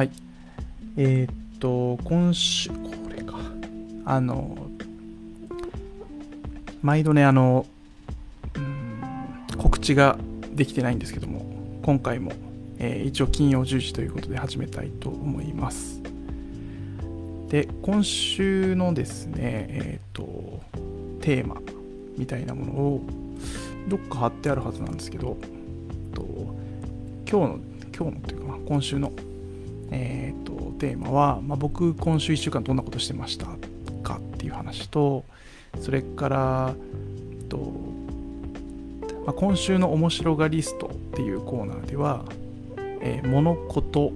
はい。えー、っと、今週、これか。あの、毎度ね、あの、告知ができてないんですけども、今回も、えー一応金曜10時ということで始めたいと思います。で、今週のですね、えーっと、テーマみたいなものを、どっか貼ってあるはずなんですけど、えっと今日の、今日のというか、今週の、えーっと、テーマは、まあ、僕、今週1週間どんなことしてましたかっていう話と、それから、えっと、まあ、今週の面白がリストっていうコーナーでは、えー物事、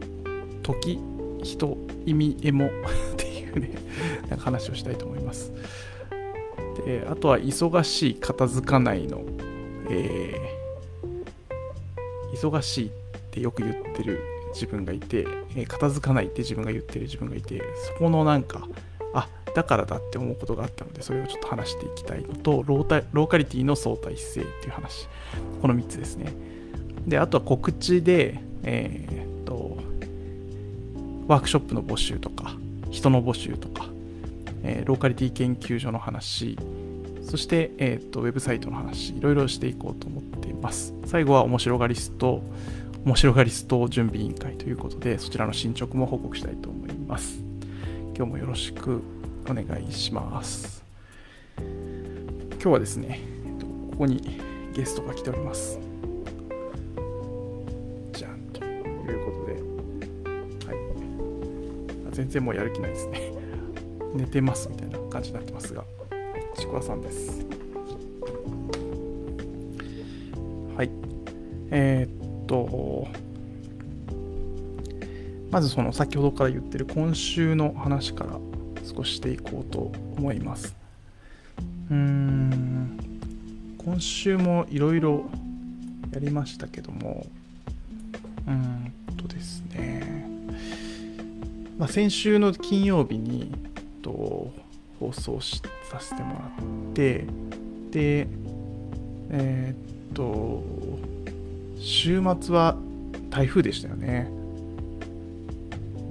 時、人、意味、エモ っていうね、なんか話をしたいと思います。で、あとは、忙しい、片付かないの、えー忙しいってよく言ってる自分がいて、え片付かないって自分が言ってる自分がいて、そこのなんか、あだからだって思うことがあったので、それをちょっと話していきたいのと、ロータローカリティの相対性っていう話、この3つですね。で、あとは告知で、えーっと、ワークショップの募集とか、人の募集とか、えーローカリティ研究所の話、そして、えーっと、ウェブサイトの話、いろいろしていこうと思っています。最後は面白がリスト、面白がリスト準備委員会ということで、そちらの進捗も報告したいと思います。今日もよろしくお願いします。今日はですね、ここにゲストが来ております。じゃんということで、はい。全然もうやる気ないですね。寝てますみたいな感じになってますが、ちくわさんです。はい。えーっと、まずその先ほどから言ってる今週の話から少ししていこうと思います。うーん、今週もいろいろやりましたけども、うーんとですね、まあ、先週の金曜日にと放送しさせてもらって、で、えーっと、週末は台風でしたよね。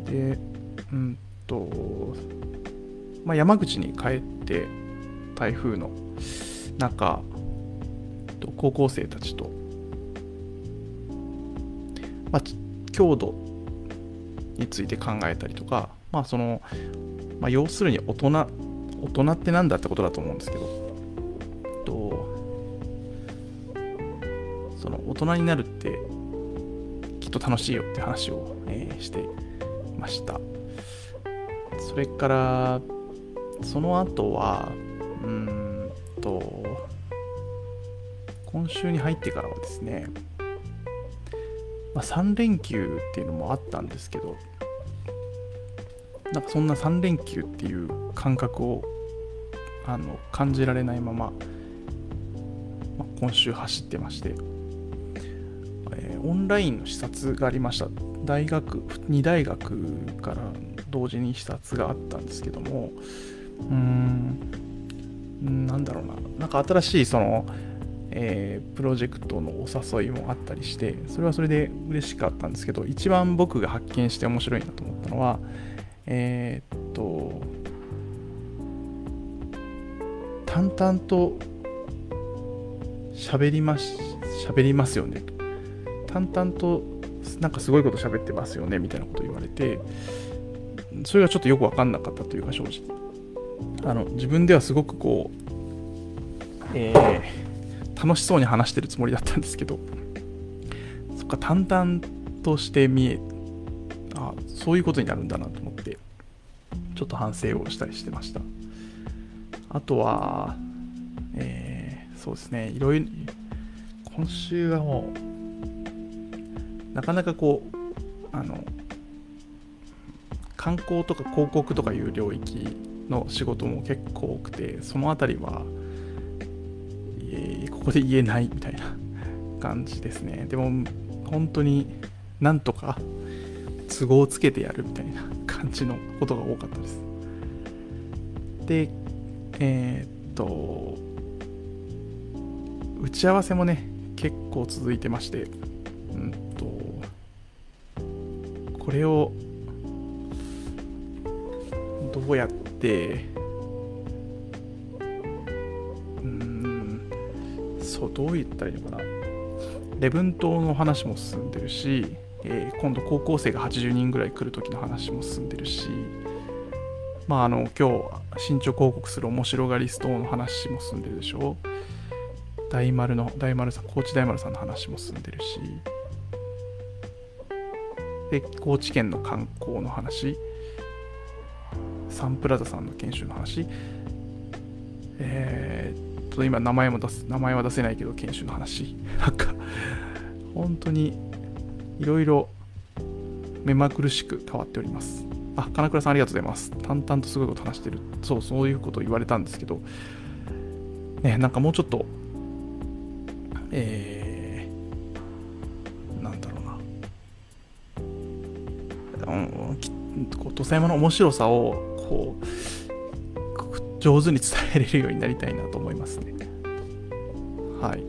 で、うんと、まあ、山口に帰って台風の中、高校生たちと、まあ、ち郷土について考えたりとか、まあそのまあ、要するに大人大人ってなんだってことだと思うんですけど、その大人になるってきっと楽しいよって話を、えーしてました。それから、その後は、うんと、今週に入ってからはですね、まあ、3連休っていうのもあったんですけど、なんかそんな3連休っていう感覚をあの感じられないまま、まあ今週走ってまして、ラインの視察がありました。大学2大学から同時に視察があったんですけども。うーんなんだろうな。なんか新しいその、えープロジェクトのお誘いもあったりしてそれはそれで嬉しかったんですけど一番僕が発見して面白いなと思ったのはえーっと淡々と喋ります喋りますよねと。淡々となんかすごいこと喋ってますよねみたいなこと言われてそれがちょっとよく分かんなかったというか正直。あの自分ではすごくこう、えー楽しそうに話してるつもりだったんですけどそっか淡々として見えあそういうことになるんだなと思ってちょっと反省をしたりしてました。あとは、えーそうですねいろいろ今週はもうなかなかこうあの観光とか広告とかいう領域の仕事も結構多くてそのあたりは、えーここで言えないみたいな感じですね。でも本当になんとか都合をつけてやるみたいな感じのことが多かったです。でえーっと打ち合わせもね結構続いてましてこれをどうやってうんそうどう言ったらいいのかな。礼文島の話も進んでるし、えー、今度高校生が80人ぐらい来る時の話も進んでるしまああの今日新潮広告する面白がりストーンの話も進んでるでしょ。大丸の大丸さん高知大丸さんの話も進んでるし。で高知県の観光の話サンプラザさんの研修の話えー、っと今名前も出す名前は出せないけど研修の話なんか本当にいろいろ目まぐるしく変わっております。あ金倉さんありがとうございます。淡々とすごいこと話してる。そうそういうことを言われたんですけどねなんかもうちょっとえー、こう土佐山の面白さをこう上手に伝えれるようになりたいなと思いますね。はい。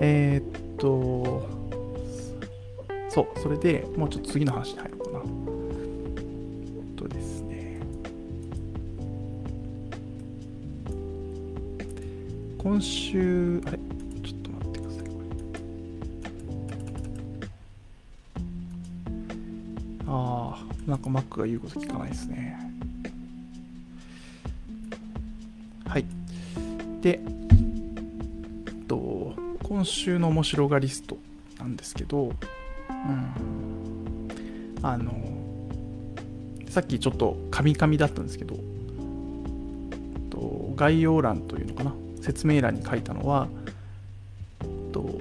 えー、っとそうそれでもうちょっと次の話に入ろうかな。えっとですね。今週あれ？なんか Mac が言うこと聞かないですね。はい。で、と、今週の面白がリストなんですけど、うん、あの、さっきちょっとカミカミだったんですけど、と概要欄というのかな、説明欄に書いたのは、と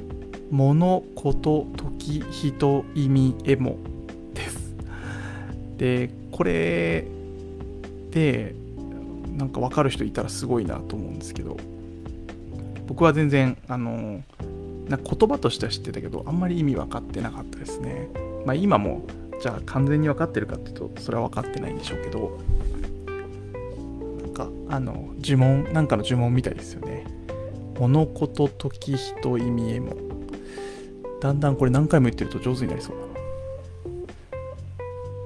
物、こと、時、人、意味、エモでこれでなんか分かる人いたらすごいなと思うんですけど僕は全然あのな言葉としては知ってたけどあんまり意味分かってなかったですね。まあ今もじゃあ完全に分かってるかっていうとそれは分かってないんでしょうけどなんかあの呪文なんかの呪文みたいですよね。物事時人意味へも。だんだんこれ何回も言ってると上手になりそう。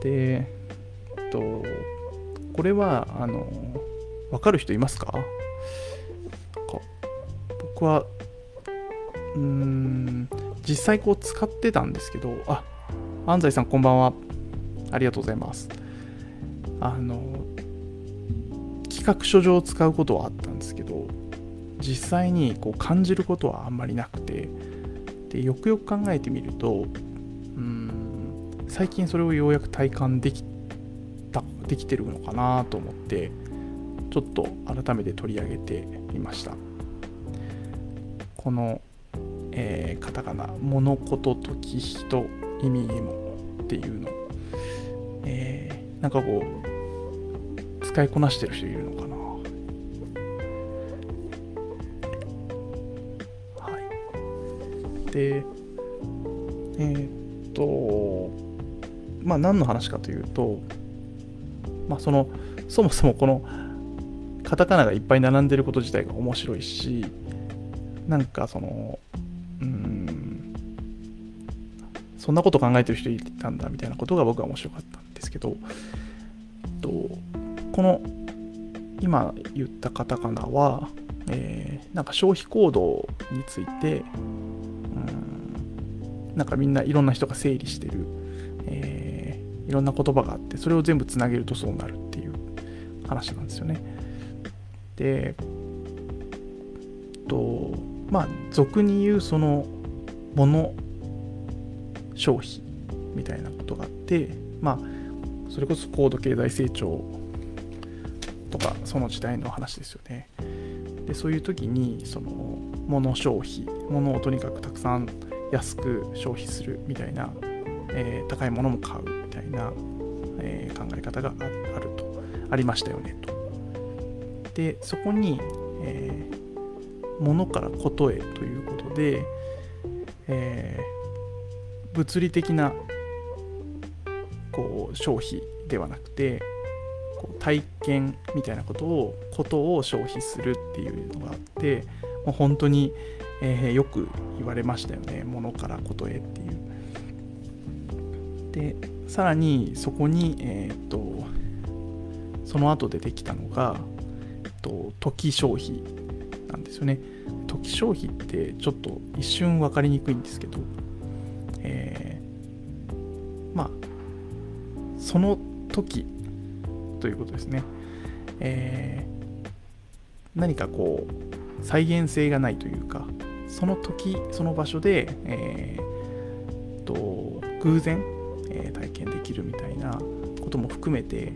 で、えっと、これは、あの、わかる人いますか？僕は、うーん、実際こう使ってたんですけど、あ、安西さんこんばんは。ありがとうございます。あの、企画書上使うことはあったんですけど、実際にこう感じることはあんまりなくて、でよくよく考えてみると、最近それをようやく体感できたできてるのかなと思ってちょっと改めて取り上げてみました。この、えー、カタカナ「物事時人意味にも」っていうの、えー、なんかこう使いこなしてる人いるのかな。はい。でえー、っまあ、何の話かというと、まあ、そのそもそもこのカタカナがいっぱい並んでること自体が面白いしなんかそのうんそんなこと考えてる人いたんだみたいなことが僕は面白かったんですけどとこの今言ったカタカナは、えー、なんか消費行動についてうんなんかみんないろんな人が整理してる、ろんな言葉があってそれを全部つなげるとそうなるっていう話なんですよね。でとまあ俗に言うその物消費みたいなことがあってまあそれこそ高度経済成長とかその時代の話ですよね。でそういう時にその物消費物をとにかくたくさん安く消費するみたいな、えー、高いものも買うな、え、考え方があるとありましたよねと。でそこに、えー、物からことへということで、えー、物理的なこう消費ではなくてこう体験みたいなことをことを消費するっていうのがあってもう本当に、えー、よく言われましたよね物からことへっていう。でさらにそこに、えーと、その後でできたのが、えっと、時消費なんですよね。時消費ってちょっと一瞬分かりにくいんですけど、えー、まあその時ということですね、えー、何かこう再現性がないというかその時その場所で、えー、と偶然、え、体験できるみたいなことも含めて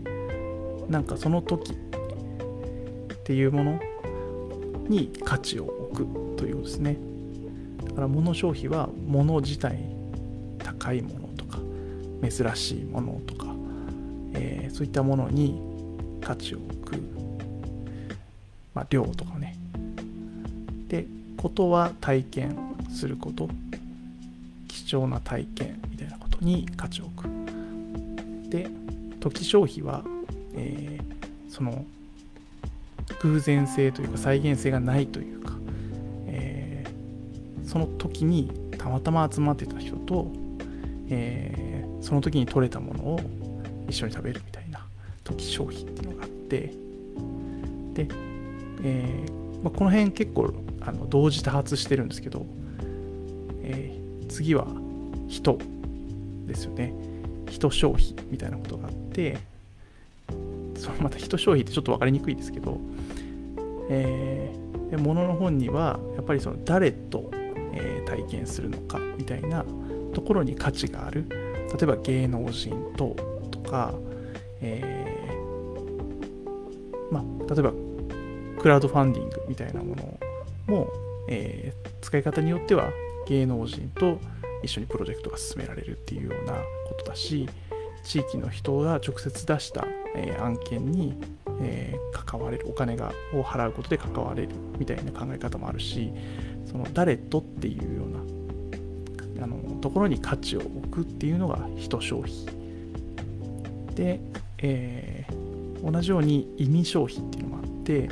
なんかその時っていうものに価値を置くということですね。だから物消費は物自体高いものとか珍しいものとか、えー、そういったものに価値を置く、まあ、量とかね。でことは体験すること。貴重な体験。に価値を置く。で時消費は、えー、その偶然性というか再現性がないというか、えー、その時にたまたま集まってた人と、えー、その時に取れたものを一緒に食べるみたいな時消費っていうのがあってで、えーまあ、この辺結構あの同時多発してるんですけど、え、次は人。ですよね。人消費みたいなことがあってそのまた人消費ってちょっと分かりにくいですけど、えー、物の本にはやっぱりその誰と、えー、体験するのかみたいなところに価値がある。例えば芸能人ととか、えー、まあ、例えばクラウドファンディングみたいなものも、えー、使い方によっては芸能人と一緒にプロジェクトが進められるっていうようなことだし地域の人が直接出した、え、案件に、え、関われるお金がを払うことで関われるみたいな考え方もあるしその誰とっていうようなあのところに価値を置くっていうのが人消費。で、えー、同じように意味消費っていうのもあって、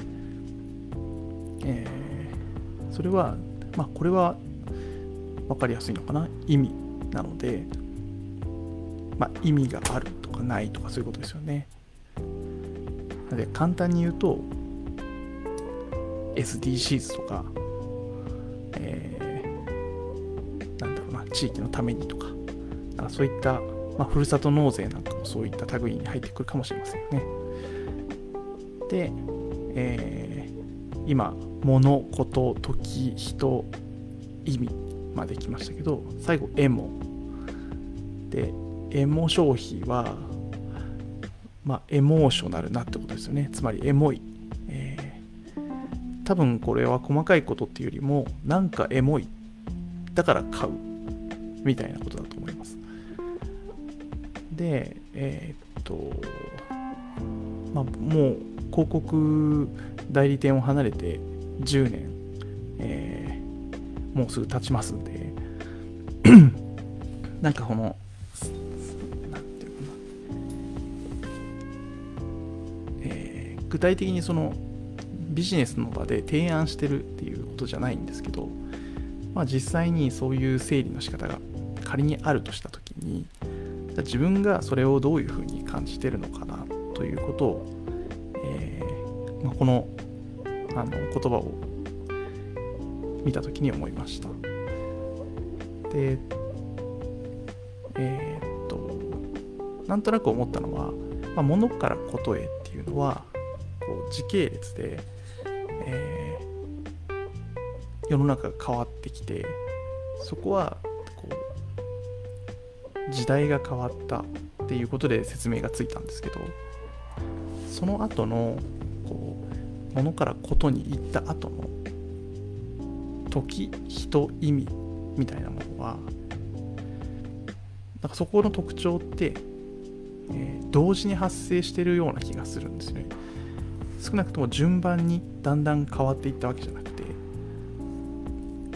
えー、それはまあこれは分かりやすいのかな？意味なのでまあ、意味があるとかないとかそういうことですよね。なので簡単に言うと SDGs とか、えー、なんだろうな地域のためにとかなんかそういった、まあ、ふるさと納税なんかもそういった類に入ってくるかもしれませんよね。で、えー、今物事時人意味まで来ましたけど最後エモでエモ消費は、まあ、エモーショナルなってことですよね。つまりエモい。えー、多分これは細かいことっていうよりも、なんかエモい。だから買う。みたいなことだと思います。で、えー、っと、まあ、もう広告代理店を離れて10年、えー、もうすぐ経ちますんで、なんかこの何ていうかな、えー具体的にそのビジネスの場で提案してるっていうことじゃないんですけど、まあ、実際にそういう整理の仕方が仮にあるとした時に自分がそれをどういうふうに感じてるのかなということを、えー、まあ、このあの言葉を見た時に思いました。で、なんとなく思ったのは、まあ、物からことへっていうのは、こう時系列で、えー、世の中が変わってきてそこはこう時代が変わったっていうことで説明がついたんですけどその後のこうものからことに行った後の時人意味みたいなものはなんかそこの特徴って、え、同時に発生してるような気がするんですよね。少なくとも順番にだんだん変わっていったわけじゃなくて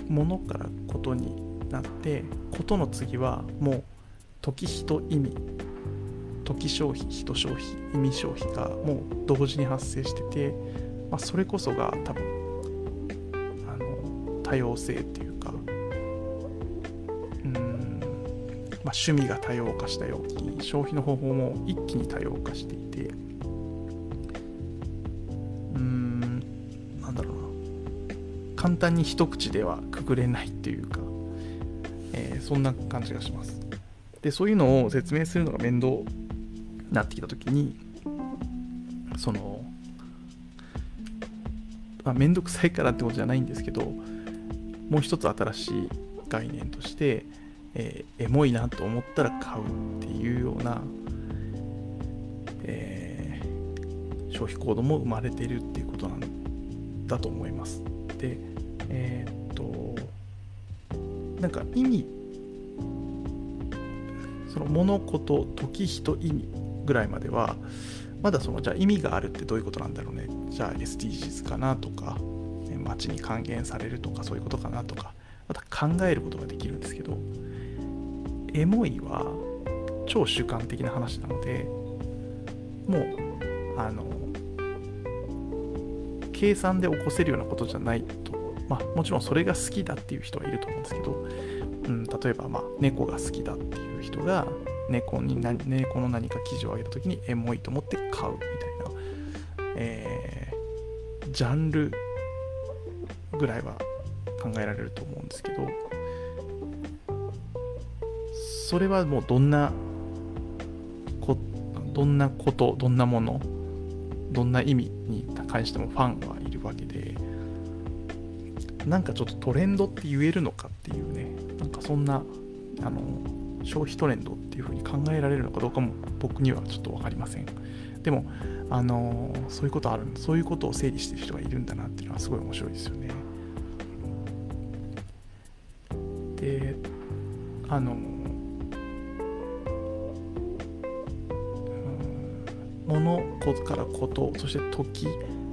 物からことになってことの次はもう時人意味時消費人消費意味消費がもう同時に発生してて、まあ、それこそが多分あの多様性まあ、趣味が多様化したように消費の方法も一気に多様化していて。うーんなんだろうな。簡単に一口ではくぐれないっていうか、えー、そんな感じがします。でそういうのを説明するのが面倒になってきた時にその、まあ、面倒くさいからってことじゃないんですけどもう一つ新しい概念としてえー、エモいなと思ったら買うっていうような、えー、消費行動も生まれているっていうことなんだと思います。で、えー、っと、なんか意味、その物事、時、人、意味ぐらいまでは、まだそのじゃあ意味があるってどういうことなんだろうねじゃあ SDGs かなとか街に還元されるとかそういうことかなとかまた考えることができるんですけどエモいは超主観的な話なのでもうあの計算で起こせるようなことじゃないと。まあもちろんそれが好きだっていう人はいると思うんですけど、うん、例えばまあ猫が好きだっていう人が猫に猫の何か記事を上げた時にエモいと思って買うみたいな、えー、ジャンルぐらいは考えられると思うんですけどそれはもうどんなこどんなことどんなものどんな意味に関してもファンはいるわけでなんかちょっとトレンドって言えるのかっていうねなんかそんなあの消費トレンドっていうふうに考えられるのかどうかも僕にはちょっと分かりません。でもあのそういうことあるそういうことを整理してる人がいるんだなっていうのはすごい面白いですよね。であのからことそして時。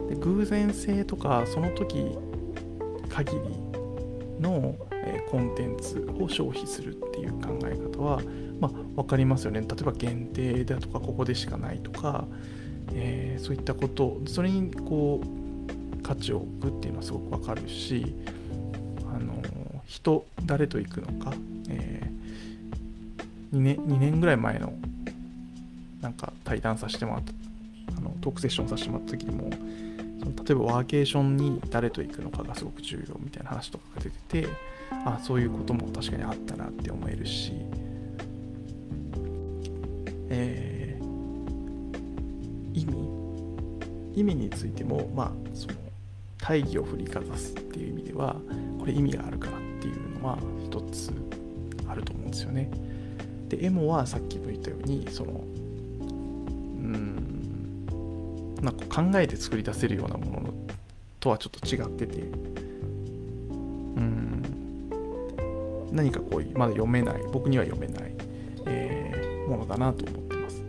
で偶然性とかその時限りのえコンテンツを消費するっていう考え方は、まあ、分かりますよね。例えば限定だとかここでしかないとか、えー、そういったこと。それにこう価値を置くっていうのはすごく分かるしあの人誰と行くのか、えー、2, 年2年ぐらい前のなんか対談させてもらったあのトークセッションさせてもらった時にもその例えばワーケーションに誰と行くのかがすごく重要みたいな話とかが出ててあそういうことも確かにあったなって思えるし、えー、意味意味についてもまあその大義を振りかざすっていう意味ではこれ意味があるからっていうのは一つあると思うんですよね。でエモはさっきも言ったようにその考えて作り出せるようなものとはちょっと違ってて。うん。何かこうまだ読めない。僕には読めない、えー、ものだなと思ってます。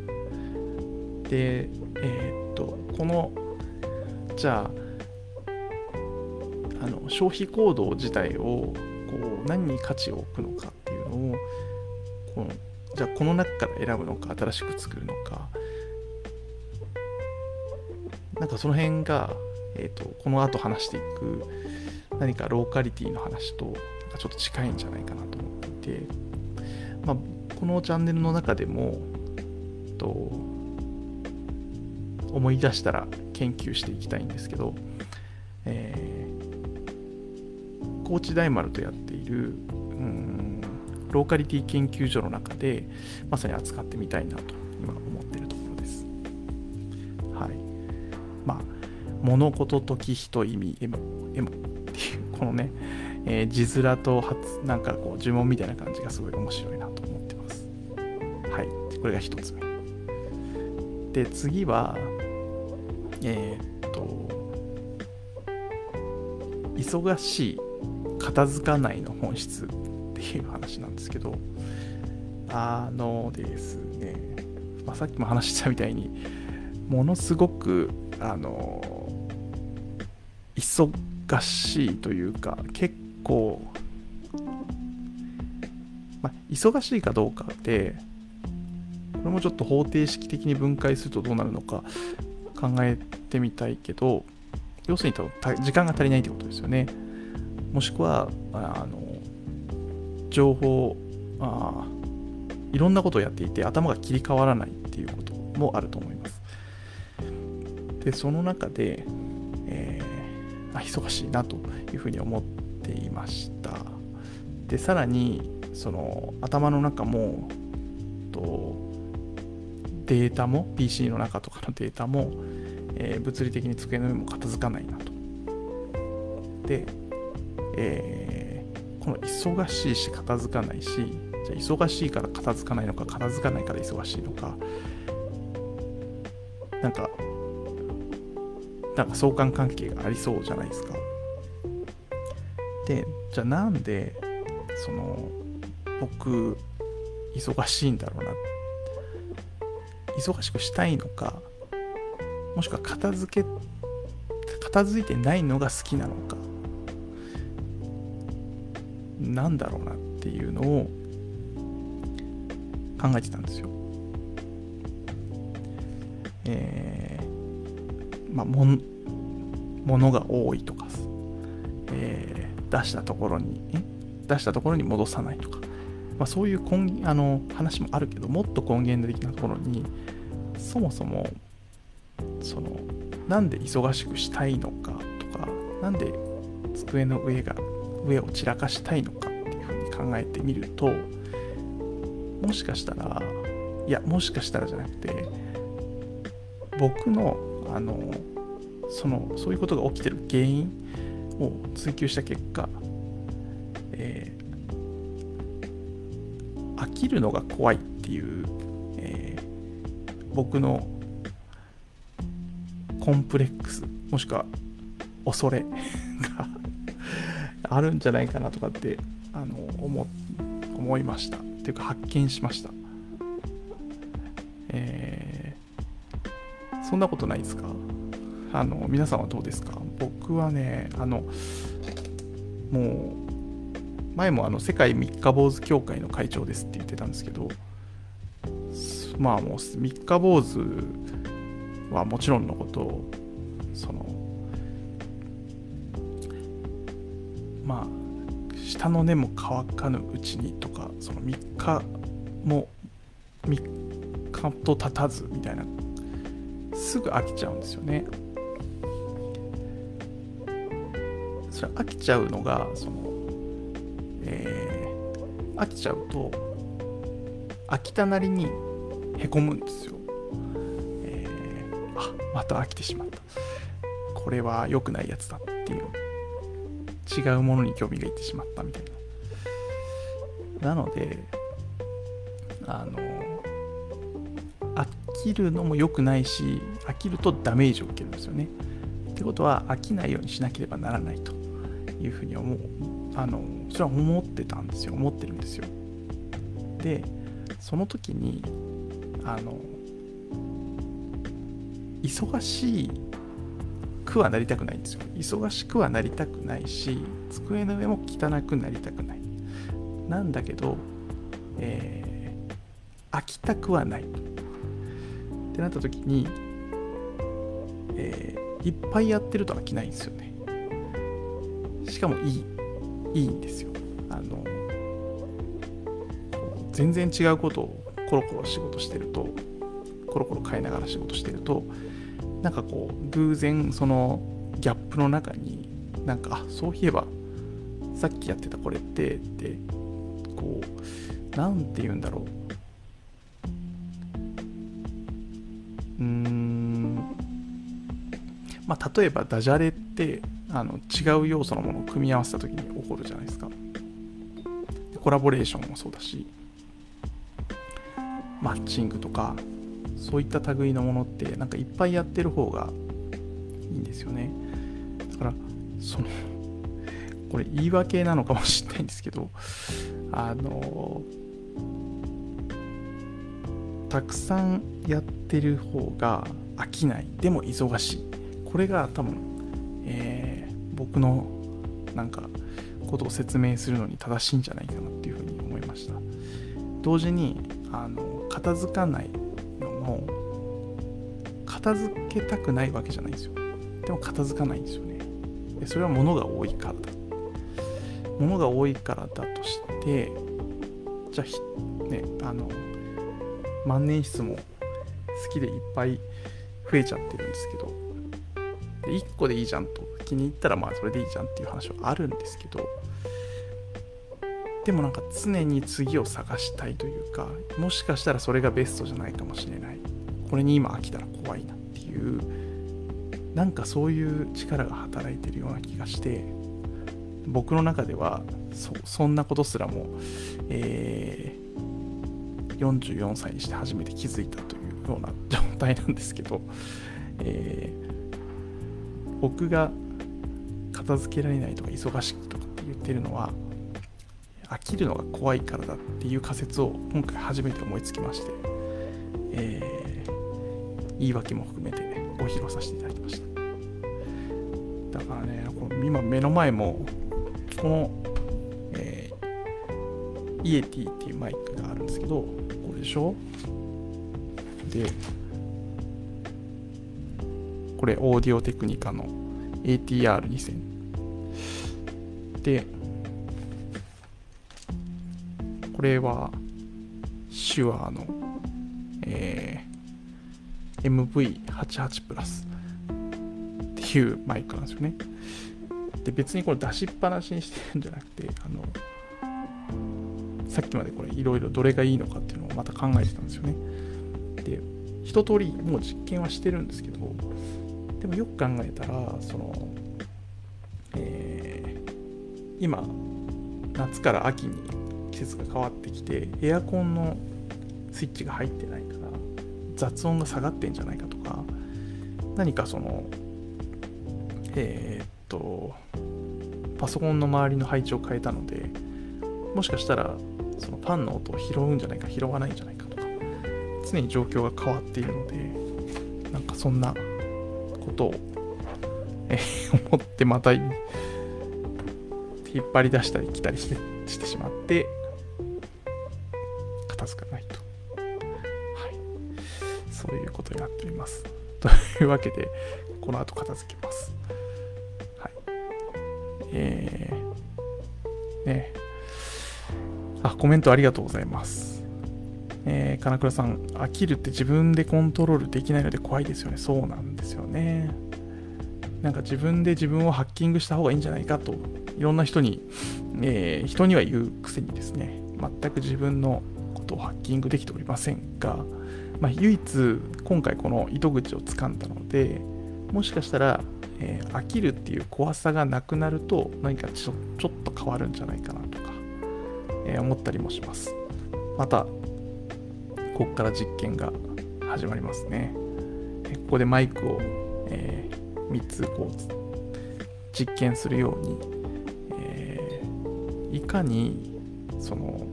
でえー、っとこのじゃああの消費行動自体をこう何に価値を置くのかっていうのをこのじゃあこの中から選ぶのか新しく作るのかかその辺が、えーとこの後話していく何かローカリティの話とちょっと近いんじゃないかなと思っていて、まあ、このチャンネルの中でもと思い出したら研究していきたいんですけど、えー、高知大丸とやっているうんローカリティ研究所の中でまさに扱ってみたいなと物事、時、人、意味、エモ、エモっていうこのね、えー、字面と発なんかこう呪文みたいな感じがすごい面白いなと思ってます。はい。これが一つ目。で、次は、えー、っと、忙しい片付かないの本質っていう話なんですけど、あのですね、まあ、さっきも話したみたいに、ものすごく、あの、忙しいというか、結構、ま、忙しいかどうかで、これもちょっと方程式的に分解するとどうなるのか考えてみたいけど、要するに多分時間が足りないってことですよね。もしくは、あの情報あ、いろんなことをやっていて頭が切り替わらないっていうこともあると思います。で、その中で、えー忙しいなというふうに思っていました。でさらにその頭の中もとデータも PC の中とかのデータも、えー、物理的に机の上も片付かないなと。で、えー、この忙しいし片付かないしじゃ忙しいから片付かないのか片付かないから忙しいのかなんかなんか相関関係がありそうじゃないですかでじゃあなんでその僕忙しいんだろうな忙しくしたいのかもしくは片付け片付いてないのが好きなのかなんだろうなっていうのを考えてたんですよ。えー、まあもんものが多いとか、えー、出したところに出したところに戻さないとか、まあ、そういう根あの話もあるけどもっと根源的なところにそもそもそのなんで忙しくしたいのかとかなんで机の上が上を散らかしたいのかっていうふうに考えてみるともしかしたらいやもしかしたらじゃなくて僕のあのそのそういうことが起きてる原因を追求した結果、えー、飽きるのが怖いっていう、えー、僕のコンプレックスもしくは恐れが あるんじゃないかなとかってあの思思いました。っていうか発見しました。えー、そんなことないですか？あの皆さんはどうですか？僕はねあのもう前もあの世界三日坊主協会の会長ですって言ってたんですけどまあもう三日坊主はもちろんのことそのまあ下の根も乾かぬうちにとかその3日も3日と経たずみたいなすぐ飽きちゃうんですよね。それ飽きちゃうのがそのえー、飽きちゃうと飽きたなりにへこむんですよ、えー、あまた飽きてしまったこれは良くないやつだっていう違うものに興味がいってしまったみたいな。なので、あの、飽きるのも良くないし、飽きるとダメージを受けるんですよね。ってことは、飽きないようにしなければならないというふうに思う。あの、それは思ってたんですよ。思ってるんですよ。で、その時に、あの、忙しいくはなりたくないんですよ。忙しくはなりたくないし、机の上も汚くなりたくない。なんだけど、えー、飽きたくはない。ってなった時に、えー、いっぱいやってると飽きないんですよね。しかもいい。いいんですよ。あの、全然違うことをコロコロ仕事してると、コロコロ変えながら仕事してると、なんかこう偶然そのギャップの中になんかあそういえばさっきやってたこれってってこう何て言うんだろううーんまあ例えばダジャレってあの違う要素のものを組み合わせた時に起こるじゃないですか。コラボレーションもそうだしマッチングとかそういった類のものってなんかいっぱいやってる方がいいんですよね。だからそのこれ言い訳なのかもしれないんですけどあのたくさんやってる方が飽きない。でも忙しい。これが多分、僕のなんかことを説明するのに正しいんじゃないかなっていうふうに思いました。同時にあの片付かないのも片付けたくないわけじゃないんですよ。でも片付かないんですよね。でそれは物が多いからだ。物が多いからだとしてじゃあねあの万年筆も好きでいっぱい増えちゃってるんですけど1個でいいじゃんと。気に入ったらまあそれでいいじゃんっていう話はあるんですけどでもなんか常に次を探したいというかもしかしたらそれがベストじゃないかもしれない。これに今飽きたら怖いなっていうなんかそういう力が働いてるような気がして僕の中ではそそんなことすらも、えー、44歳にして初めて気づいたというような状態なんですけど、えー、僕が片付けられないとか忙しくとかって言ってるのは飽きるのが怖いからだっていう仮説を今回初めて思いつきまして、えー、言い訳も含めて、ね、ご披露させていただきました。だからねこの今目の前もこの、えー、イエティっていうマイクがあるんですけどこれでしょ？でこれオーディオテクニカの ATR2000 これは手話の、えー、MV88 プラスっていうマイクなんですよね。で別にこれ出しっぱなしにしてるんじゃなくてあのさっきまでこれいろいろどれがいいのかっていうのをまた考えてたんですよね。で一通りもう実験はしてるんですけどでもよく考えたらその、今夏から秋に季節が変わってきてエアコンのスイッチが入ってないから雑音が下がってんじゃないかとか何かそのえー、っとパソコンの周りの配置を変えたのでもしかしたらそのファンの音を拾うんじゃないか拾わないんじゃないかとか常に状況が変わっているのでなんかそんなことを、え、思ってまた引っ張り出したり来たりしてしてしまって片付かないと。はい。そういうことになっております。というわけで、この後片付けます。はい。えー、ね。あ、コメントありがとうございます。えー、金倉さん、飽きるって自分でコントロールできないので怖いですよね。そうなんですよね。なんか自分で自分をハッキングした方がいいんじゃないかと、いろんな人に、えー、人には言うくせにですね、全く自分のことをハッキングできておりませんが、まあ、唯一今回この糸口をつかんだのでもしかしたら、えー、飽きるっていう怖さがなくなると何かちょちょっと変わるんじゃないかなとか、えー、思ったりもします。またここから実験が始まりますね。ここでマイクを、えー、3つこう実験するように、えー、いかにその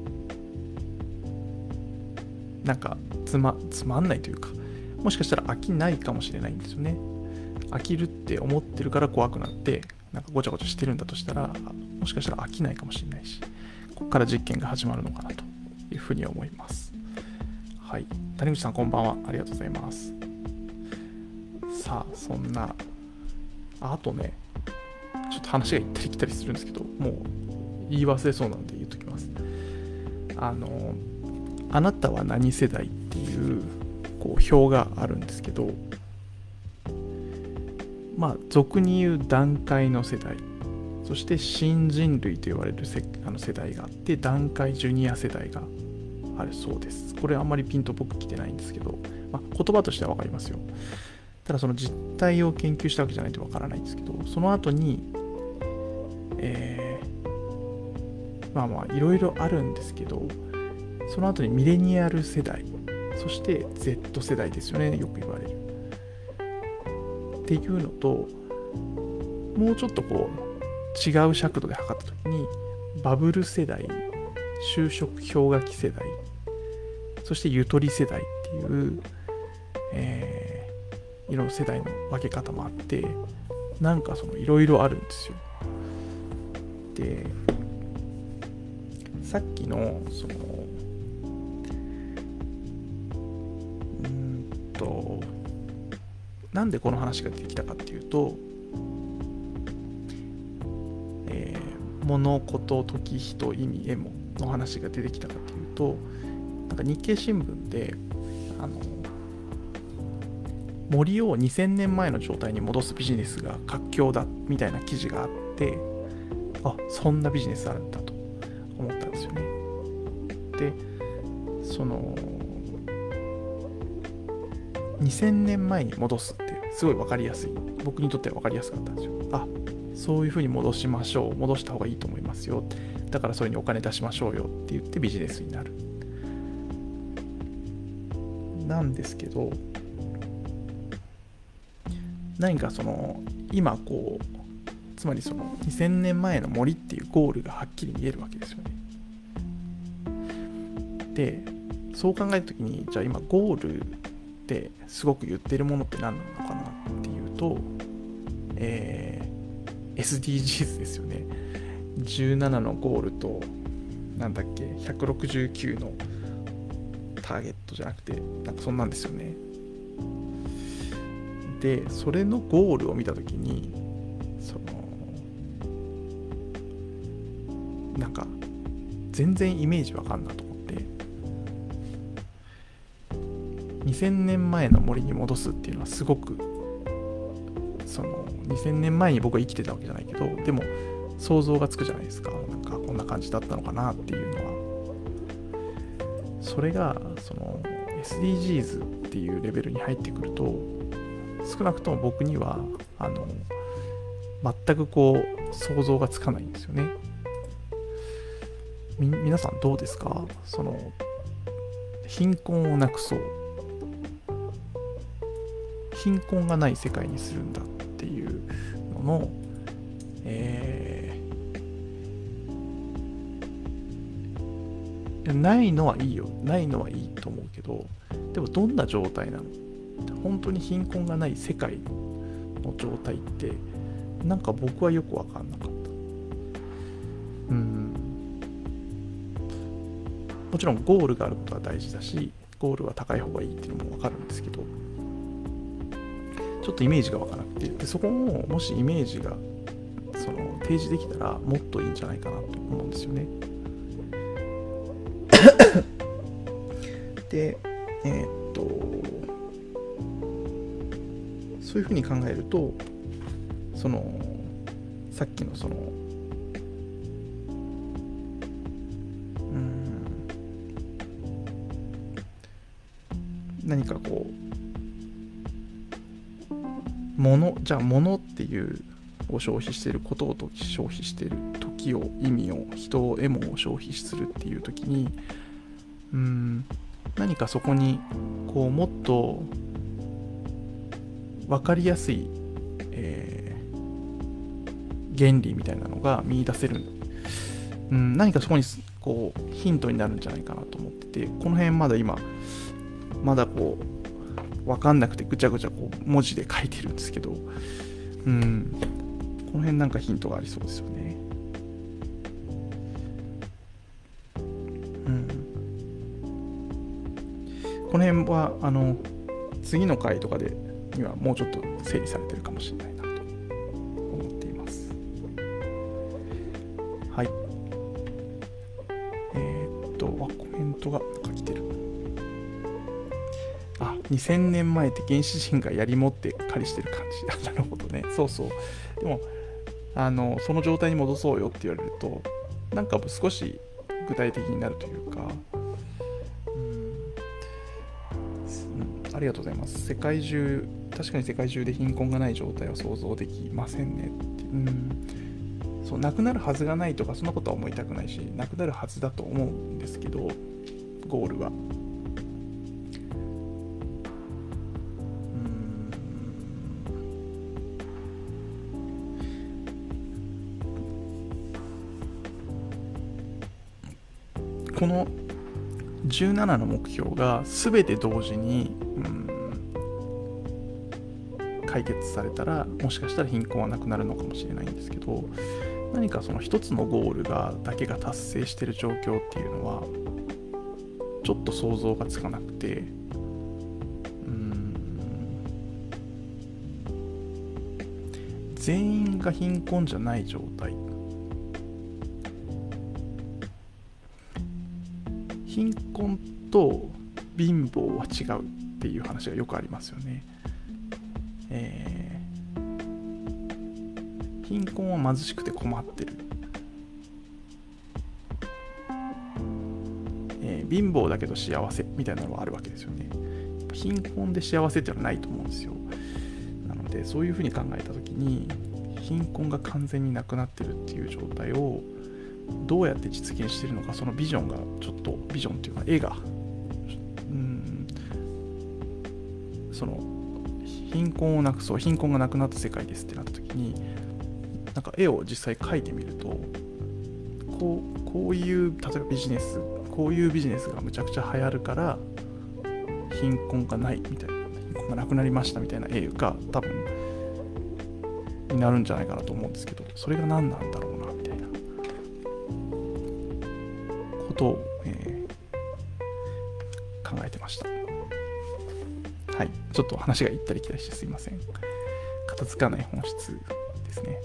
なんかつまつまんないというかもしかしたら飽きないかもしれないんですよね。飽きるって思ってるから怖くなってなんかごちゃごちゃしてるんだとしたらもしかしたら飽きないかもしれないしここから実験が始まるのかなというふうに思います。はい。谷口さんこんばんは。ありがとうございます。さあそんなあとねちょっと話が行ったり来たりするんですけどもう言い忘れそうなんで言っときます。あのあなたは何世代っていうこう表があるんですけどまあ俗に言う段階の世代。そして新人類と言われるせあの世代があって段階ジュニア世代があるそうです。これあんまりピンと僕来てないんですけど、まあ、言葉としては分かりますよ。ただその実態を研究したわけじゃないと分からないんですけどその後にえー、まあまあいろいろあるんですけどその後にミレニアル世代そして Z 世代ですよねよく言われる。っていうのともうちょっとこう違う尺度で測った時にバブル世代就職氷河期世代そしてゆとり世代っていう、えー、いろんな世代の分け方もあってなんかそのいろいろあるんですよ。でさっきのそのうんとなんでこの話が出てきたかっていうと、えー、物事時人意味エモの話が出てきたかっていうとなんか日経新聞であの森を2000年前の状態に戻すビジネスが活況だみたいな記事があってあそんなビジネスあるんだと思ったんですよね。でその2000年前に戻すってすごい分かりやすい。僕にとっては分かりやすかったんですよ。あそういうふうに戻しましょう。戻した方がいいと思いますよ。だからそれにお金出しましょうよって言ってビジネスになる。なんですけど何かその今こうつまりその2000年前の森っていうゴールがはっきり見えるわけですよね。でそう考えた時にじゃあ今ゴールってすごく言ってるものって何なのかなっていうと、えー、SDGs ですよね。17のゴールとなんだっけ169のターゲットじゃなくてなんかそんなんですよね。でそれのゴールを見た時にそのなんか全然イメージわかんなと思って2000年前の森に戻すっていうのはすごくその2000年前に僕は生きてたわけじゃないけどでも想像がつくじゃないですか。なんかこんな感じだったのかなっていうのは。それがその SDGs っていうレベルに入ってくると少なくとも僕にはあの全くこう想像がつかないんですよね。み皆さんどうですか？その貧困をなくそう。貧困がない世界にするんだっていうのの、えー、ないのはいいよ。ないのはいいと思うけどでもどんな状態なの？本当に貧困がない世界の状態ってなんか僕はよく分かんなかったうんもちろんゴールがあることは大事だしゴールは高い方がいいっていうのも分かるんですけどちょっとイメージが湧からなくてでそこももしイメージがその提示できたらもっといいんじゃないかなと思うんですよね。でえー、っそういうふうに考えるとそのさっきのそのうん何かこう物じゃあ物っていうを消費していることを消費している時を意味を人をエモを消費するっていう時にうん何かそこにこうもっと分かりやすい、えー、原理みたいなのが見出せる、うん、何かそこにこうヒントになるんじゃないかなと思っててこの辺まだ今まだこう分かんなくてぐちゃぐちゃこう文字で書いてるんですけど、うん、この辺なんかヒントがありそうですよね。うん、この辺はあの次の回とかでにはもうちょっと整理されてるかもしれないなと思っています。はい。えー、っと、あ、コメントが来てる。あ2000年前って原始人が槍持って狩りしてる感じ なるほどねそうそうでもあのその状態に戻そうよって言われるとなんか少し具体的になるというかありがとうございます。世界中確かに世界中で貧困がない状態は想像できませんねって。うん。そうなくなるはずがないとかそんなことは思いたくないしなくなるはずだと思うんですけどゴールは。この17の目標が全て同時に、解決されたらもしかしたら貧困はなくなるのかもしれないんですけど何かその一つのゴールがだけが達成してる状況っていうのはちょっと想像がつかなくてうん全員が貧困じゃない状態貧困と貧乏は違うっていう話がよくありますよね。えー、貧困は貧しくて困ってる、えー、貧乏だけど幸せみたいなのはあるわけですよね。貧困で幸せっていうのはないと思うんですよ。なのでそういうふうに考えた時に貧困が完全になくなってるっていう状態をどうやって実現してるのかそのビジョンがちょっとビジョンっていうか絵がうんその貧困をなくそう貧困がなくなった世界ですってなった時になんか絵を実際描いてみるとこうこういう例えばビジネスこういうビジネスがむちゃくちゃ流行るから貧困がないみたいな貧困がなくなりましたみたいな絵が多分になるんじゃないかなと思うんですけどそれが何なんだろうなみたいなことちょっと話が行ったり来たりしてすいません。片付かない本質ですね。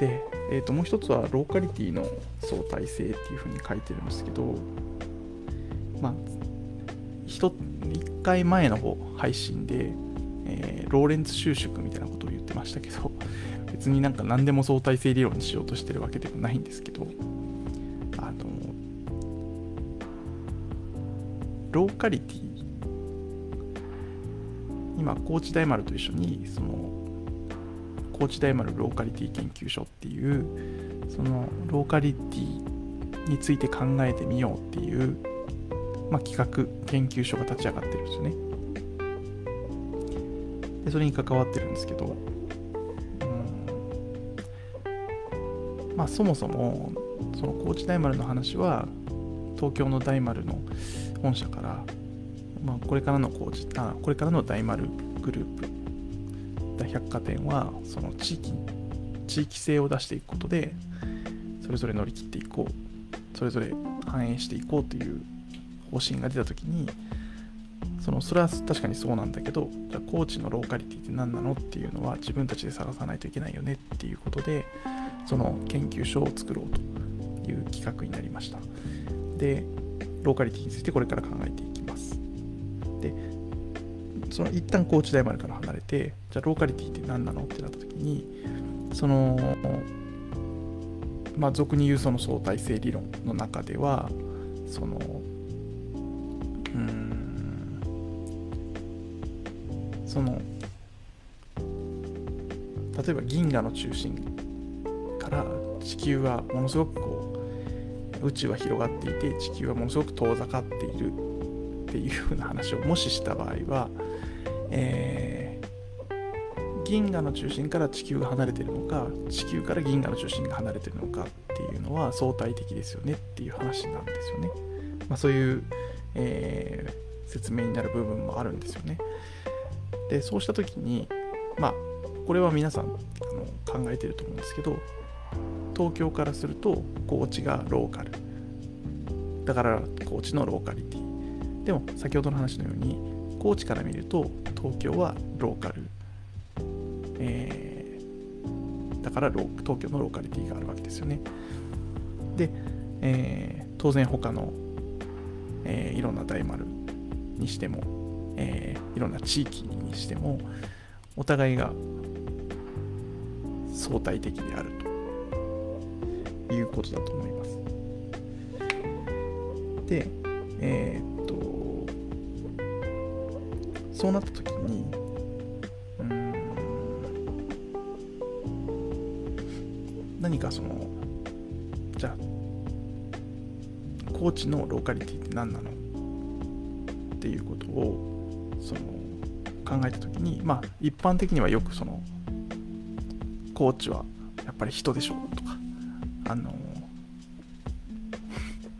で、えー、ともう一つはローカリティの相対性っていうふうに書いてるんですけどまあ1回前の方配信で、えー、ローレンツ収縮みたいなことを言ってましたけど 別になんか何でも相対性理論にしようとしてるわけではないんですけどあのローカリティ高知大丸と一緒にその高知大丸ローカリティ研究所っていうそのローカリティについて考えてみようっていう、まあ、企画研究所が立ち上がってるんですよね。でそれに関わってるんですけどうんまあそもそもその高知大丸の話は東京の大丸の本社から、まあ、これからの高知あこれからの大丸グループ。百貨店はその地域地域性を出していくことでそれぞれ乗り切っていこう。それぞれ反映していこうという方針が出た時にそのそれは確かにそうなんだけどじゃあ高知のローカリティって何なのっていうのは自分たちで探さないといけないよねっていうことでその研究所を作ろうという企画になりました。でローカリティについてこれから考えていその一旦高知大丸から離れてじゃあローカリティって何なのってなった時にそのまあ俗に言うその相対性理論の中ではそのうんその例えば銀河の中心から地球はものすごくこう宇宙は広がっていて地球はものすごく遠ざかっているっていうふうな話をもしした場合は、えー、銀河の中心から地球が離れてるのか地球から銀河の中心が離れてるのかっていうのは相対的ですよねっていう話なんですよね。まあ、そういう、えー、説明になる部分もあるんですよね。でそうした時にまあこれは皆さんあの考えてると思うんですけど東京からすると高知がローカルだから高知のローカリティでも先ほどの話のように高知から見ると東京はローカル、えー、だから東京のローカリティがあるわけですよねで、えー、当然他の、えー、いろんな大丸にしてもえー、いろんな地域にしてもお互いが相対的であるということだと思います。で、えー、っと、そうなった時に、うん、何かその、じゃあ、高知のローカリティって何なの？っていうことをその考えた時にまあ一般的にはよくそのコーチはやっぱり人でしょうとかあの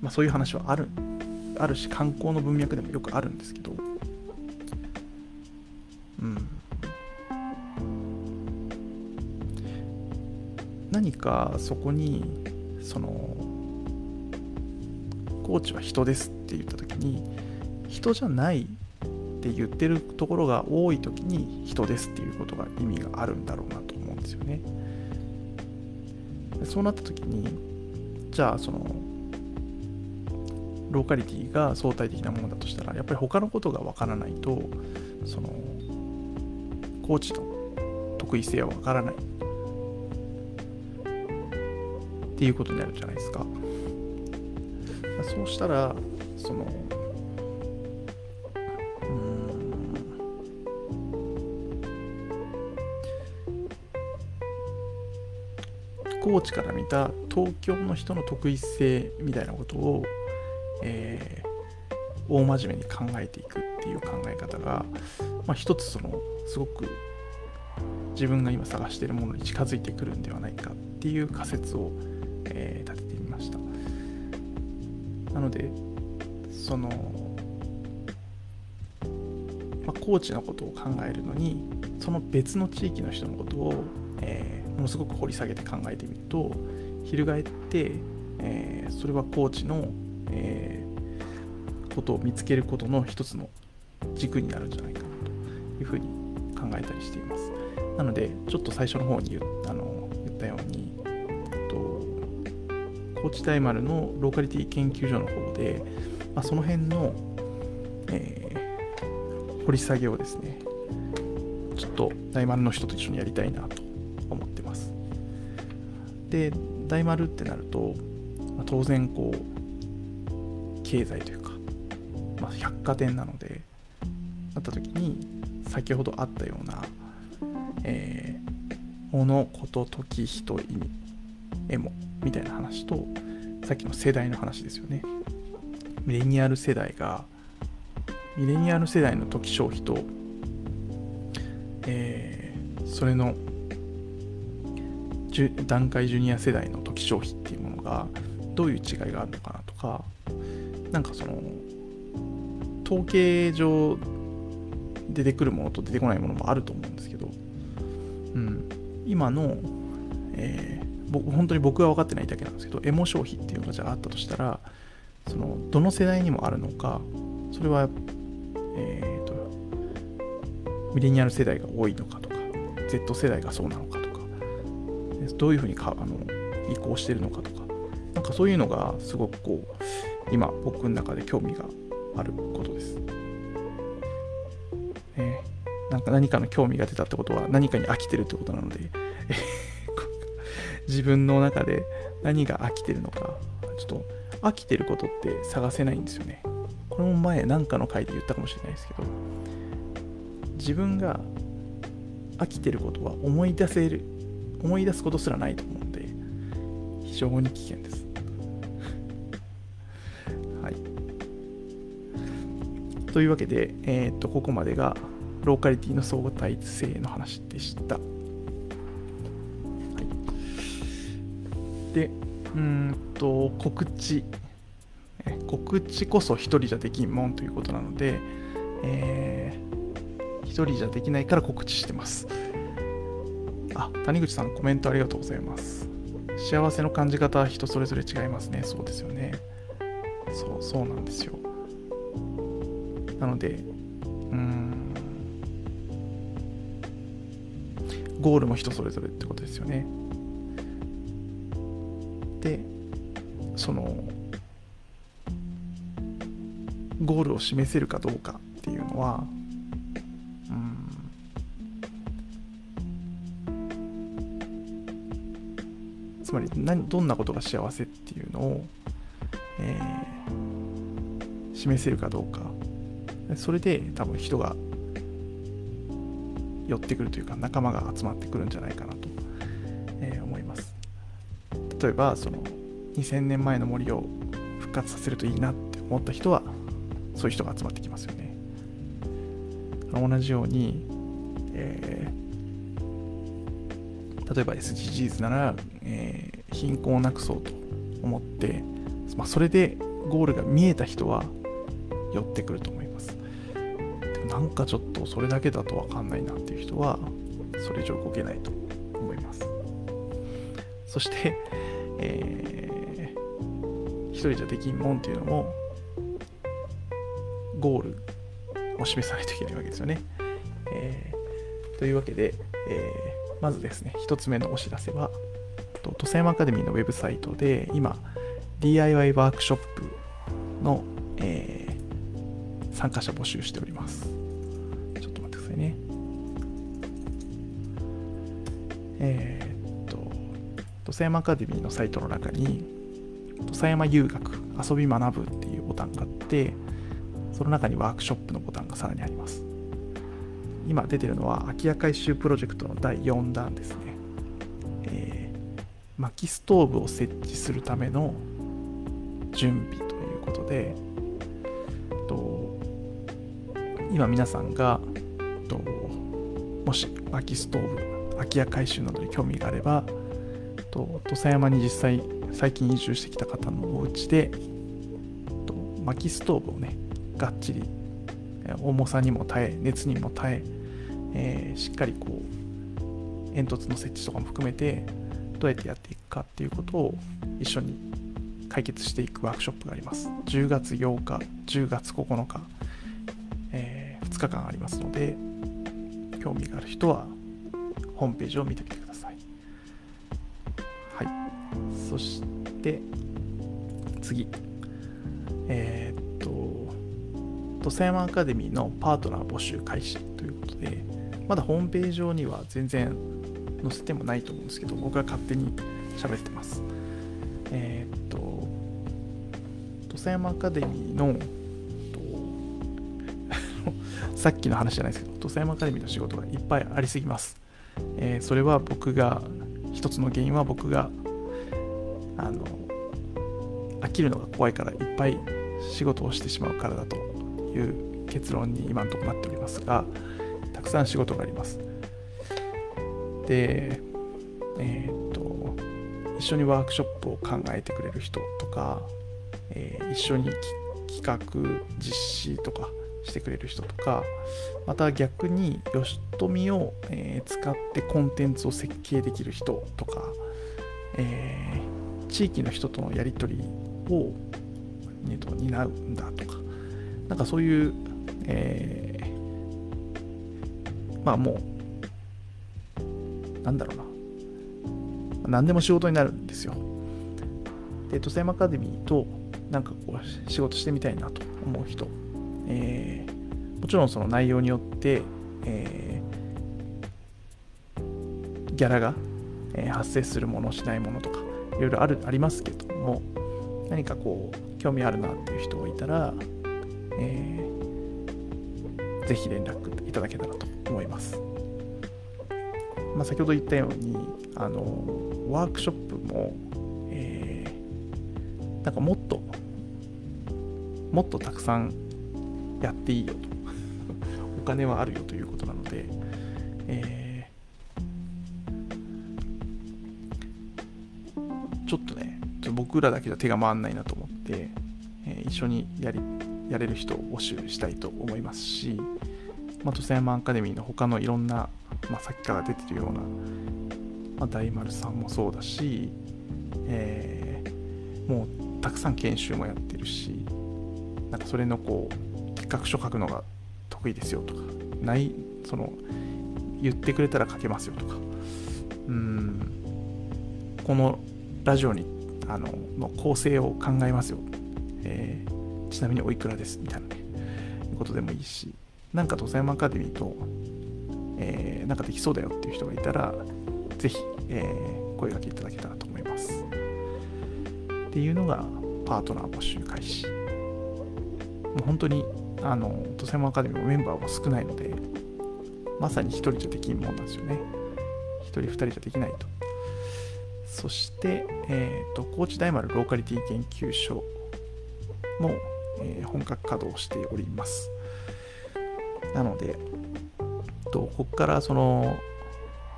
まあそういう話はあるあるし観光の文脈でもよくあるんですけど何かそこにそのコーチは人ですって言った時に人じゃないって言ってるところが多い時に人ですっていうことが意味があるんだろうなと思うんですよね。そうなった時にじゃあそのローカリティが相対的なものだとしたらやっぱり他のことがわからないとそのコーチの得意性はわからないっていうことになるじゃないですか。そうしたらそのコーチから見た東京の人の得意性みたいなことを、えー、大真面目に考えていくっていう考え方が、まあ、一つそのすごく自分が今探しているものに近づいてくるんではないかっていう仮説を、えー、立ててみましたなのでその、まあ、コーチのことを考えるのにその別の地域の人のことを、えー、ものすごく掘り下げて考えてみると翻って、えー、それはコーチの、えー、ことを見つけることの一つの軸になるんじゃないかなというふうに考えたりしています。なので、ちょっと最初の方にあの高知大丸のローカリティ研究所の方で、まあ、その辺の、えー、掘り下げをですね、ちょっと大丸の人と一緒にやりたいなと思ってます。で、大丸ってなると、まあ、当然こう、経済というか、まあ、百貨店なので、なった時に、先ほどあったような、えー、物事時人意味エモみたいな話とさっきの世代の話ですよね。ミレニアル世代がミレニアル世代の時消費と、えー、それの段階ジュニア世代の時消費っていうものがどういう違いがあるのかなとかなんかその統計上出てくるものと出てこないものもあると思うんですけどうん、今の、えー、本当に僕が分かってないだけなんですけどエモ消費っていうのがじゃああったとしたらそのどの世代にもあるのかそれは、えーと、ミレニアル世代が多いのかとか Z 世代がそうなのかとかどういうふうにかあの移行してるのかとかなんかそういうのがすごくこう今僕の中で興味があることです。えーなんか何かの興味が出たってことは何かに飽きてるってことなので自分の中で何が飽きてるのかちょっと飽きてることって探せないんですよね。これも前何かの回で言ったかもしれないですけど自分が飽きてることは思い出せる思い出すことすらないと思うんで非常に危険です。はい。というわけで、えー、っとここまでがローカリティの相対性の話でした。で、うんと、告知。告知こそ一人じゃできんもんということなので、えー、一人じゃできないから告知してます。あ、谷口さんコメントありがとうございます。幸せの感じ方は人それぞれ違いますね。そうですよね。そう、そうなんですよ。なので、うん、ゴールも人それぞれってことですよね。そのゴールを示せるかどうかっていうのはうんつまり何どんなことが幸せっていうのを、えー、示せるかどうか。それで多分人が寄ってくるというか仲間が集まってくるんじゃないかなと、えー、思います。例えばその2000年前の森を復活させるといいなって思った人はそういう人が集まってきますよね。同じように、えー、例えば SDGs なら、えー、貧困をなくそうと思って、まあ、それでゴールが見えた人は寄ってくると思います。でもなんかちょっとそれだけだと分かんないなっていう人はそれ以上動けないと思います。そして、え、一人じゃできんもんっていうのもゴールを示さないといけないわけですよね、えー、というわけで、えー、まずですね一つ目のお知らせは土佐山アカデミーのウェブサイトで今 DIY ワークショップの、えー、参加者募集しております。ちょっと待ってくださいね。えー、っと、土佐山アカデミーのサイトの中に、土佐山遊学、遊び学ぶっていうボタンがあって、その中にワークショップのボタンがさらにあります。今出てるのは空き家改修プロジェクトの第4弾ですね。えー、薪ストーブを設置するための準備ということで、と今皆さんがともし薪ストーブ空き家改修などに興味があればと土佐山に実際最近移住してきた方のお家でと薪ストーブをねがっちり重さにも耐え熱にも耐ええー、しっかりこう煙突の設置とかも含めてどうやってやっていくかっていうことを一緒に解決していくワークショップがあります。10月8日10月9日、えー、2日間ありますので興味がある人はホームページを見てみてください。はい。そしてで次えー、っと土佐山アカデミーのパートナー募集開始ということでまだホームページ上には全然載せてもないと思うんですけど、僕は勝手に喋ってます。えー、っと、土佐山アカデミーの、さっきの話じゃないですけど、土佐山アカデミーの仕事がいっぱいありすぎます。えー、それは僕が、一つの原因は僕が、きるのが怖いからいっぱい仕事をしてしまうからだという結論に今のところなっておりますが、たくさん仕事があります。で、えー、っと、一緒にワークショップを考えてくれる人とか、えー、一緒に企画、実施とかしてくれる人とか、また逆に吉富を、えー、使ってコンテンツを設計できる人とか、えー、地域の人とのやり取りを、ね、担うんだとか、なんかそういう、えーまあもう、なんだろうな。何でも仕事になるんですよ。で、都政アカデミーとなんかこう仕事してみたいなと思う人、えー、もちろんその内容によって、えー、ギャラが、発生するものしないものとかいろいろあるありますけども何かこう興味あるなっていう人がいたら、えー、ぜひ連絡いただけたらと思います。まあ、先ほど言ったようにあのワークショップも、えー、なんかもっともっとたくさんやっていいよと お金はあるよということなの僕らだけじゃ手が回らないなと思って、えー、一緒にやりやれる人を募集したいと思いますし、まあ、土佐山アカデミーの他のいろんな、まあ、さっきから出てるような、まあ、大丸さんもそうだし、えー、もうたくさん研修もやってるしなんかそれのこう企画書書くのが得意ですよとかないその言ってくれたら書けますよとかうんこのラジオにあのの構成を考えますよ、えー、ちなみにおいくらですみたいなねことでもいいしなんか土佐山アカデミーと、えー、なんかできそうだよっていう人がいたら、ぜひ、えー、声がけいただけたらと思います。っていうのが、パートナー募集開始。もう本当に、あの、土佐山アカデミーのメンバーも少ないので、まさに一人じゃできんもんなんですよね。一人二人じゃできないと。そして、えっ、ー、と、高知大丸ローカリティ研究所も、えー、本格稼働しております。なので、とここからその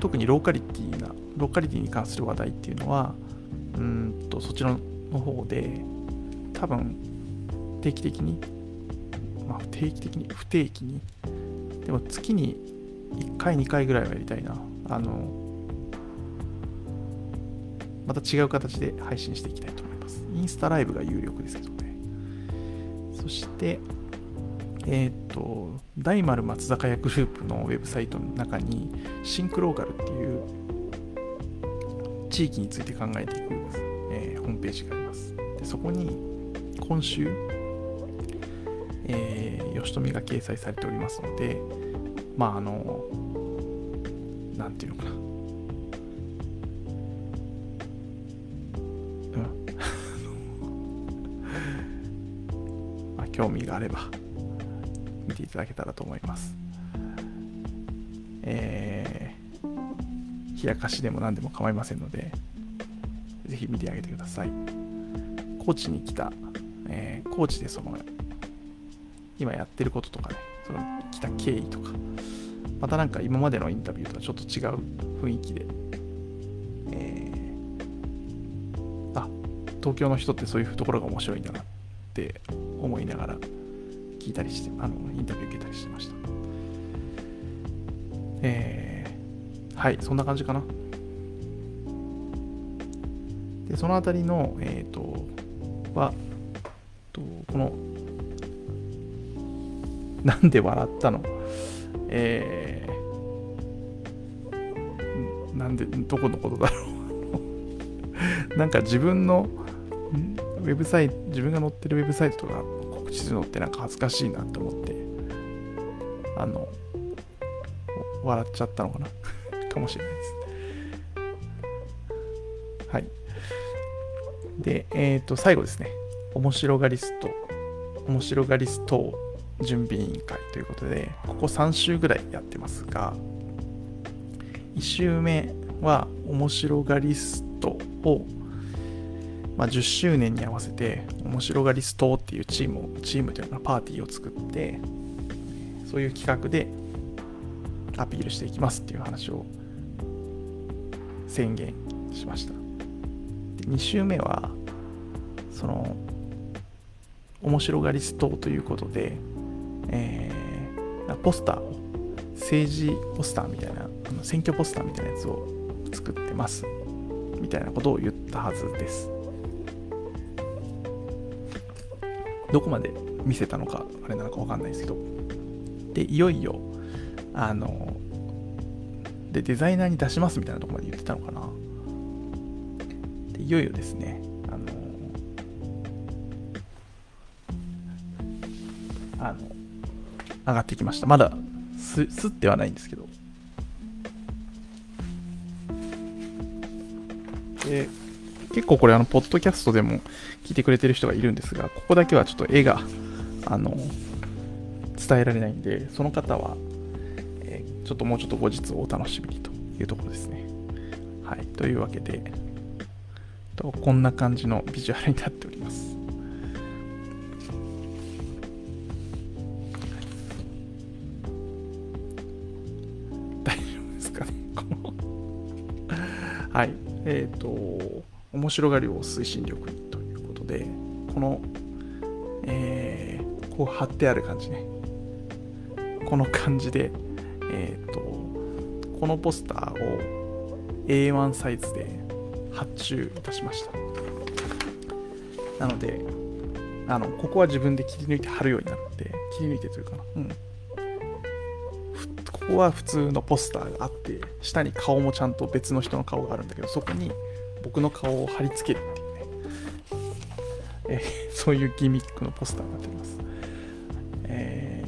特にローカリティなローカリティに関する話題っていうのはうんとそちらの方で多分定期的にまあ定期的に不定期にでも月に1回2回ぐらいはやりたいなあのまた違う形で配信していきたいと思いますインスタライブが有力ですけどねそしてえっ、と、大丸松坂屋グループのウェブサイトの中に、シンクローカルっていう地域について考えていく、えー、ホームページがあります。でそこに、今週、えー、吉富が掲載されておりますので、まあ、あの、なんていうのかな。興味があれば見ていただけたらと思います。えー、冷やかしでも何でも構いませんので、ぜひ見てあげてください。高知に来た、えー、高知でその、今やってることとかね、その来た経緯とか、またなんか今までのインタビューとはちょっと違う雰囲気で、えー、あ、東京の人ってそういうところが面白いんだなって思いながら聞いたりして、あの、インタビュー受けたりしてました。えー、はい、そんな感じかな。で、そのあたりの、えっ、ー、と、は、とこの、なんで笑ったの？えー、なんで、どこのことだろう？なんか自分のウェブサイト、自分が載ってるウェブサイトとか告知するのってなんか恥ずかしいなと思って、あの、笑っちゃったのかな？かもしれないです。はい。で、えっ、ー、と、最後ですね。面白がりスト、面白がりスト準備委員会ということで、ここ3週ぐらいやってますが、1週目は面白がりストを、まあ、10周年に合わせて、面白がりストっていうチームを、チームというかパーティーを作って、そういう企画でアピールしていきますっていう話を宣言しました。で2週目は、その、面白がりストということで、えー、ポスターを、政治ポスターみたいな、選挙ポスターみたいなやつを作ってます。みたいなことを言ったはずです。どこまで見せたのか、あれなのかわかんないですけど。で、いよいよ、あの、で、デザイナーに出しますみたいなとこまで言ってたのかな。で、いよいよですね、あの、あの、上がってきました。まだす、すってはないんですけど。で、結構これ、あの、ポッドキャストでも聞いてくれてる人がいるんですが、ここだけはちょっと絵が、あの、伝えられないんで、その方は、えー、ちょっともうちょっと後日お楽しみにというところですね。はい。というわけで、とこんな感じのビジュアルになっております。大丈夫ですかね？このはい。えっ、ー、と、面白がりを推進力にということで、この、えー、こう貼ってある感じね。この感じで、えっ、ー、と、このポスターを A1 サイズで発注いたしました。なので、あの、ここは自分で切り抜いて貼るようになって、切り抜いてというかな。うん。ここは普通のポスターがあって、下に顔もちゃんと別の人の顔があるんだけど、そこに僕の顔を貼り付けるっていうね、えー、そういうギミックのポスターになっております。えー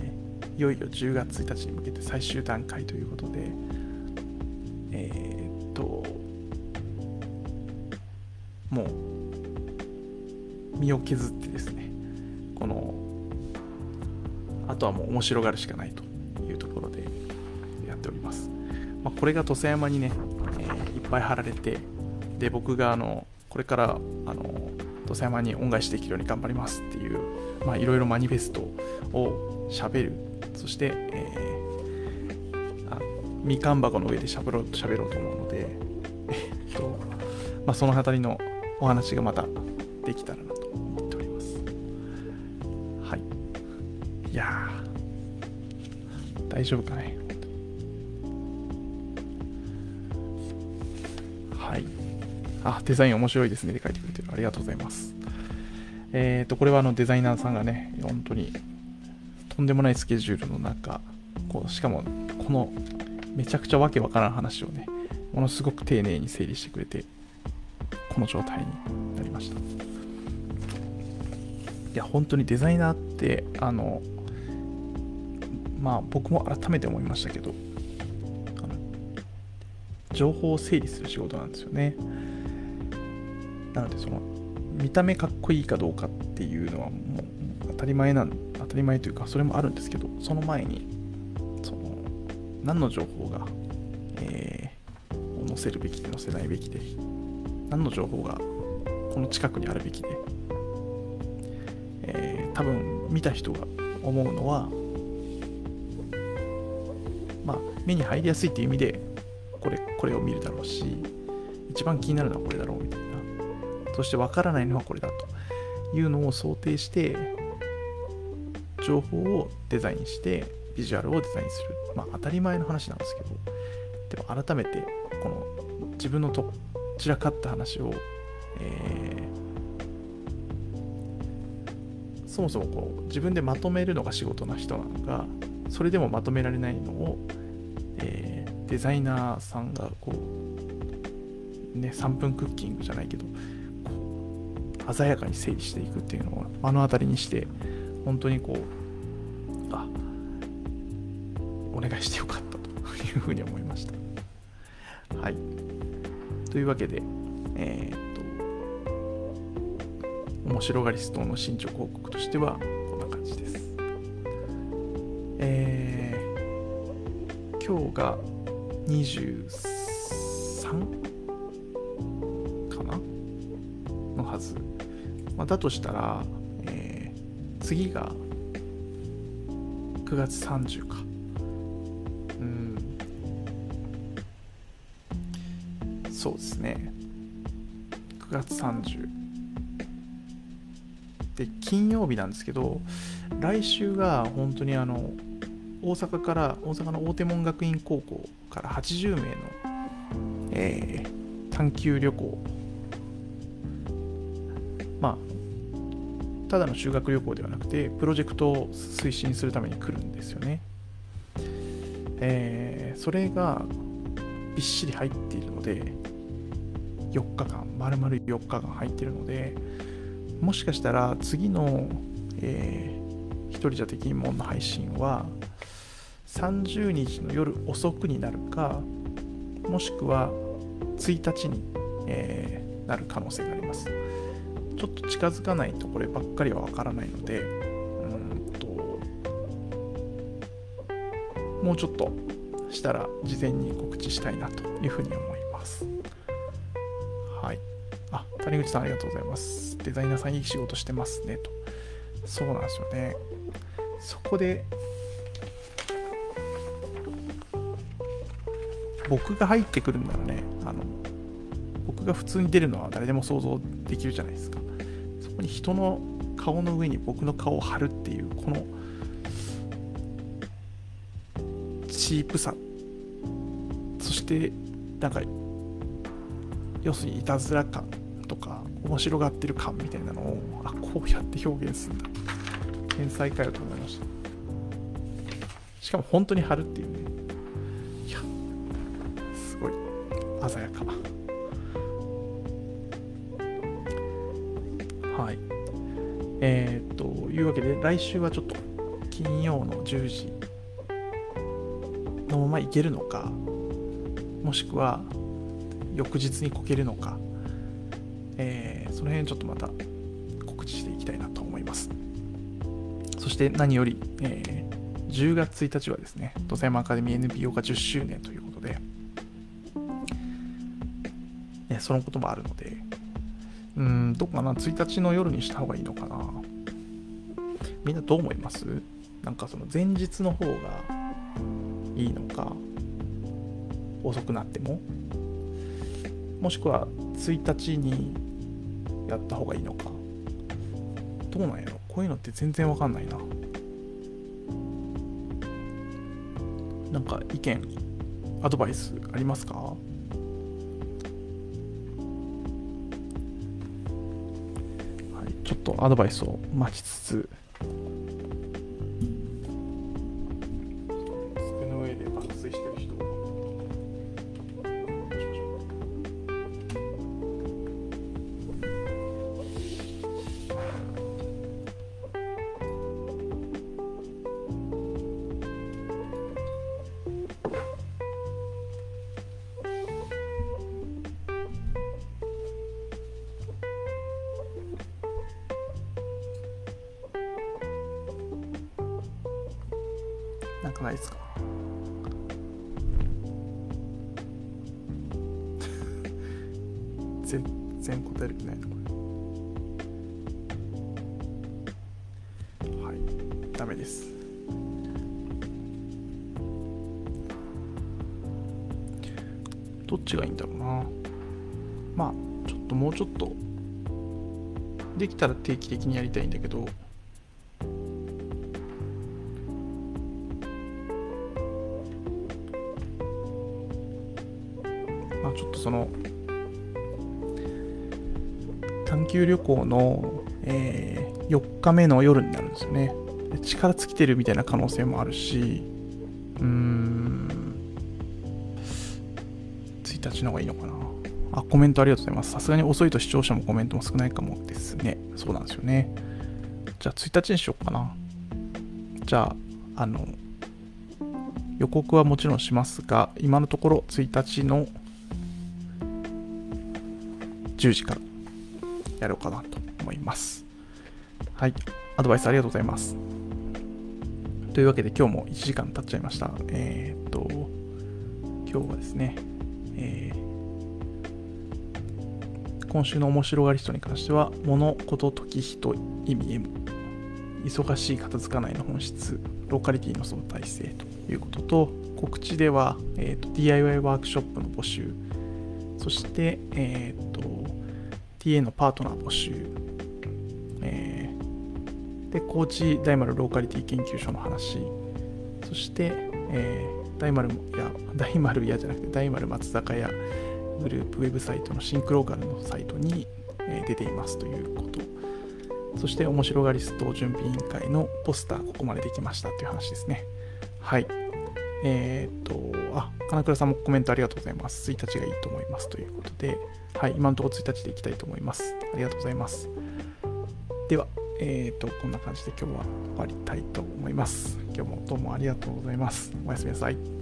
いよいよ10月1日に向けて最終段階ということで、えー、っと、もう、身を削ってですね、この、あとはもう面白がるしかないというところでやっております。まあ、これが土佐山にね、えー、いっぱい貼られて、で、僕があの、これからあの土佐山に恩返しできるように頑張りますっていう、いろいろマニフェストをしゃべるそして、えー、あみかん箱の上でしゃべろうしゃべろうと思うので、えっとまあ、その辺りのお話がまたできたらなと思っております。はい。いや大丈夫かね。デザイン面白いですね。で書いてくれてる。ありがとうございます。えっ、ー、と、これはあのデザイナーさんがね、本当にとんでもないスケジュールの中、こうしかもこのめちゃくちゃわけわからん話をね、ものすごく丁寧に整理してくれて、この状態になりました。いや、本当にデザイナーって、あの、まあ僕も改めて思いましたけど、情報を整理する仕事なんですよね。なので、その見た目かっこいいかどうかっていうのはもう当たり前なん当たり前というかそれもあるんですけどその前にその何の情報が、えー、載せるべきで載せないべきで何の情報がこの近くにあるべきで、えー、多分見た人が思うのはまあ目に入りやすいっていう意味でこれこれを見るだろうし一番気になるのはこれだろうそして分からないのはこれだというのを想定して情報をデザインしてビジュアルをデザインする。まあ当たり前の話なんですけどでも改めてこの自分のと散らかった話を、えー、そもそもこう自分でまとめるのが仕事な人なのかそれでもまとめられないのを、えー、デザイナーさんがこうね3分クッキングじゃないけど鮮やかに整理していくっていうのを目の当たりにして本当にこうあお願いしてよかったというふうに思いました。はい。というわけでえー、っと面白がりストーンの進捗報告としてはこんな感じです。えー、今日が23まあ、だとしたら、えー、次が9月30か。うん。そうですね。9月30。で、金曜日なんですけど、来週が本当にあの、大阪から、大阪の大手門学院高校から80名の、えー、探究旅行ただの修学旅行ではなくて、プロジェクトを推進するために来るんですよね。えー、それがびっしり入っているので、4日間、丸々4日間入っているので、もしかしたら次の、えー、一人じゃできんもんの配信は、30日の夜遅くになるか、もしくは1日に、えー、なる可能性があります。ちょっと近づかないとこればっかりはわからないので、うんと、もうちょっとしたら事前に告知したいなというふうに思います。はい。あ、谷口さんありがとうございます。デザイナーさんいい仕事してますねと。そうなんですよね。そこで、僕が入ってくるんならね、あの、僕が普通に出るのは誰でも想像できるじゃないですか。に人の顔の上に僕の顔を貼るっていうこのチープさ。そしてなんか要するにいたずら感とか面白がってる感みたいなのをあこうやって表現するんだ。天才かよと思いました。しかも本当に貼るっていうね。いやすごい鮮やか来週はちょっと金曜の10時のままいけるのか、もしくは翌日にこけるのか、えー、その辺ちょっとまた告知していきたいなと思います。そして何より、えー、10月1日はですね、土佐山アカデミー NPO が10周年ということで、ね、そのこともあるので、うん、どうかな、1日の夜にした方がいいのかな。みんなどう思います？なんかその前日の方がいいのか、遅くなっても、もしくは1日にやった方がいいのか？どうなんやろ？こういうのって全然わかんないな。なんか意見、アドバイスありますか？ちょっとアドバイスを待ちつつ定期的にやりたいんだけど。まあちょっとその短期旅行の、えー、4日目の夜になるんですよね。力尽きてるみたいな可能性もあるし。うん。1日の方がいいのかな。あ、コメントありがとうございます。さすがに遅いと視聴者もコメントも少ないかも。ですね。そうなんですよね。じゃあ1日にしようかな。じゃあ、あの、予告はもちろんしますが、今のところ1日の10時からやろうかなと思います。はい。アドバイスありがとうございます。というわけで今日も1時間経っちゃいました。えー、っと、今日はですね、えー今週の面白がり人に関しては、物事時人意味 M。忙しい片付かないの本質、ローカリティの相対性ということと、告知では、えーと、DIY ワークショップの募集、そして、えーと、TA のパートナー募集、えー、で、高知大丸ローカリティ研究所の話、そして、えー、大丸や、大丸屋じゃなくて、大丸松坂屋、グループウェブサイトのシンクローカルのサイトに出ていますということ。そして、面白がりスト準備委員会のポスター、ここまでできましたという話ですね。はい。えー、っと、あ、金倉さんもコメントありがとうございます。1日がいいと思いますということで、はい、今のところ1日でいきたいと思います。ありがとうございます。では、えー、っと、こんな感じで今日は終わりたいと思います。今日もどうもありがとうございます。おやすみなさい。